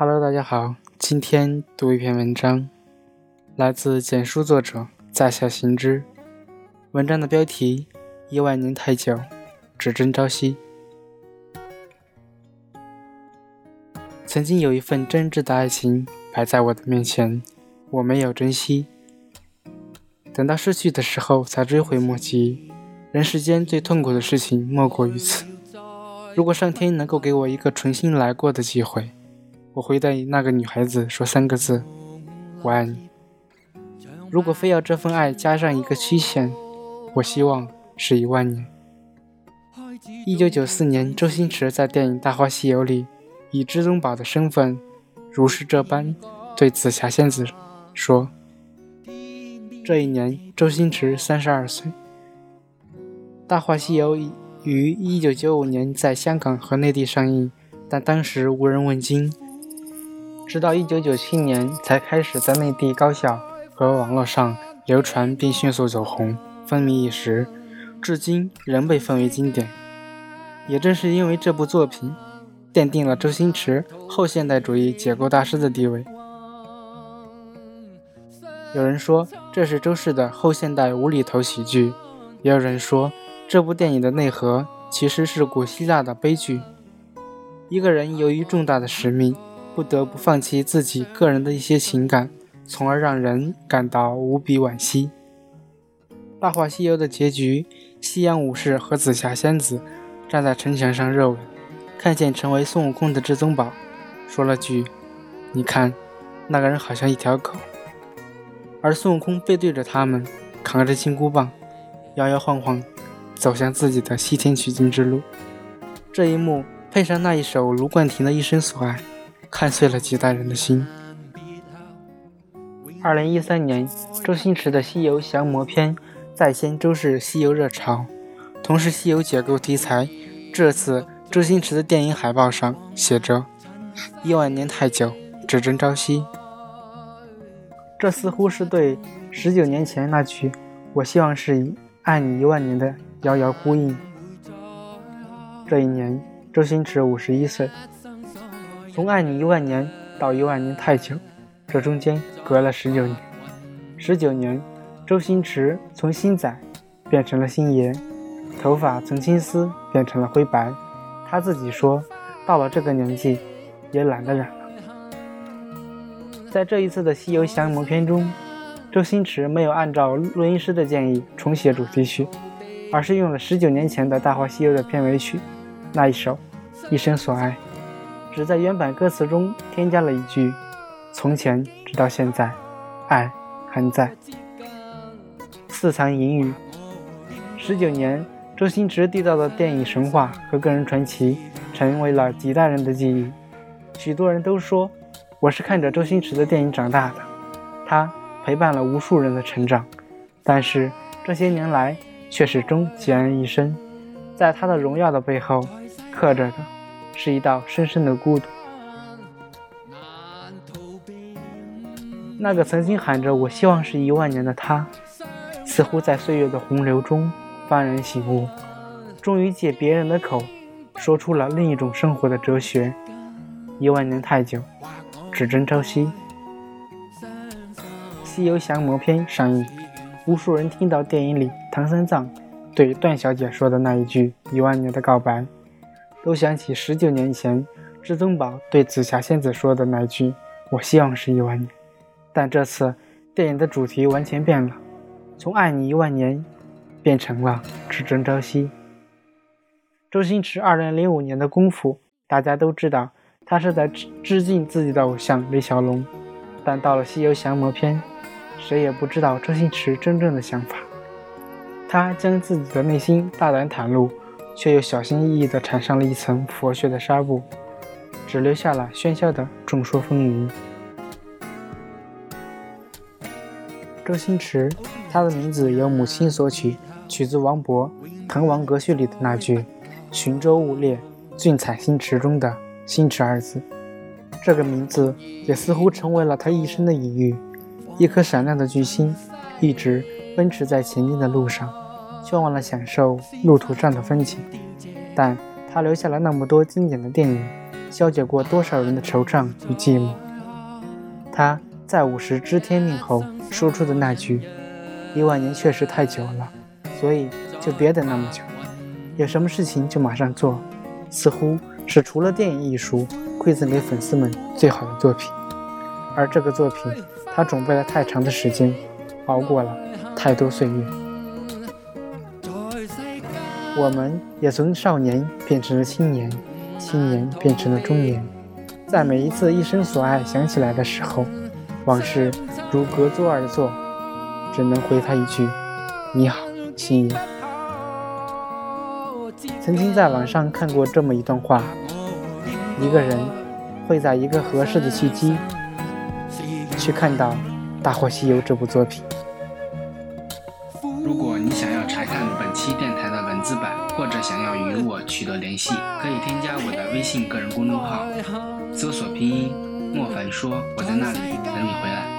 Hello，大家好，今天读一篇文章，来自简书作者在下行之。文章的标题：一万年太久，只争朝夕。曾经有一份真挚的爱情摆在我的面前，我没有珍惜。等到失去的时候，才追悔莫及。人世间最痛苦的事情莫过于此。如果上天能够给我一个重新来过的机会，我会对那个女孩子说三个字：“我爱你。”如果非要这份爱加上一个期限，我希望是一万年。一九九四年，周星驰在电影《大话西游》里以至尊宝的身份，如是这般对紫霞仙子说。这一年，周星驰三十二岁。《大话西游》于一九九五年在香港和内地上映，但当时无人问津。直到一九九七年才开始在内地高校和网络上流传，并迅速走红，风靡一时，至今仍被奉为经典。也正是因为这部作品，奠定了周星驰后现代主义解构大师的地位。有人说这是周氏的后现代无厘头喜剧，也有人说这部电影的内核其实是古希腊的悲剧。一个人由于重大的使命，不得不放弃自己个人的一些情感，从而让人感到无比惋惜。《大话西游》的结局，夕阳武士和紫霞仙子站在城墙上热吻，看见成为孙悟空的至尊宝，说了句：“你看，那个人好像一条狗。”而孙悟空背对着他们，扛着金箍棒，摇摇晃晃走向自己的西天取经之路。这一幕配上那一首卢冠廷的《一生所爱》，看碎了几代人的心。二零一三年，周星驰的《西游降魔篇》再掀周氏西游热潮，同是西游解构题材。这次周星驰的电影海报上写着：“一万年太久，只争朝夕。”这似乎是对十九年前那句“我希望是爱你一万年”的遥遥呼应。这一年，周星驰五十一岁。从“爱你一万年”到“一万年太久”，这中间隔了十九年。十九年，周星驰从星仔变成了星爷，头发从青丝变成了灰白。他自己说，到了这个年纪，也懒得染了。在这一次的《西游降魔篇》中，周星驰没有按照录音师的建议重写主题曲，而是用了十九年前的《大话西游》的片尾曲那一首《一生所爱》，只在原版歌词中添加了一句：“从前直到现在，爱还在。”四藏隐语。十九年，周星驰缔造的电影神话和个人传奇，成为了几代人的记忆。许多人都说。我是看着周星驰的电影长大的，他陪伴了无数人的成长，但是这些年来却始终孑然一身，在他的荣耀的背后，刻着的是一道深深的孤独。那个曾经喊着“我希望是一万年”的他，似乎在岁月的洪流中幡然醒悟，终于借别人的口说出了另一种生活的哲学：一万年太久。只争朝夕，《西游降魔篇》上映，无数人听到电影里唐三藏对段小姐说的那一句“一万年的告白”，都想起十九年前至尊宝对紫霞仙子说的那句“我希望是一万年”。但这次电影的主题完全变了，从“爱你一万年”变成了“只争朝夕”。周星驰二零零五年的功夫，大家都知道。他是在致致敬自己的偶像李小龙，但到了《西游降魔篇》，谁也不知道周星驰真正的想法。他将自己的内心大胆袒露，却又小心翼翼地缠上了一层佛学的纱布，只留下了喧嚣的众说纷纭。周星驰，他的名字由母亲所取，取自王勃《滕王阁序》里的那句“寻舟误猎，俊采星驰”中的。星驰二字，这个名字也似乎成为了他一生的隐喻。一颗闪亮的巨星，一直奔驰在前进的路上，却忘了享受路途上的风景。但他留下了那么多经典的电影，消解过多少人的惆怅与寂寞。他在五十知天命后说出的那句“一万年确实太久了，所以就别等那么久，有什么事情就马上做”，似乎是除了电影艺术馈赠给粉丝们最好的作品。而这个作品，他准备了太长的时间，熬过了太多岁月。我们也从少年变成了青年，青年变成了中年。在每一次一生所爱想起来的时候，往事如隔座而坐，只能回他一句：“你好，青爷。”曾经在网上看过这么一段话：一个人会在一个合适的契机。去看到《大话西游》这部作品。取得联系，可以添加我的微信个人公众号，搜索拼音莫凡说，我在那里等你回来。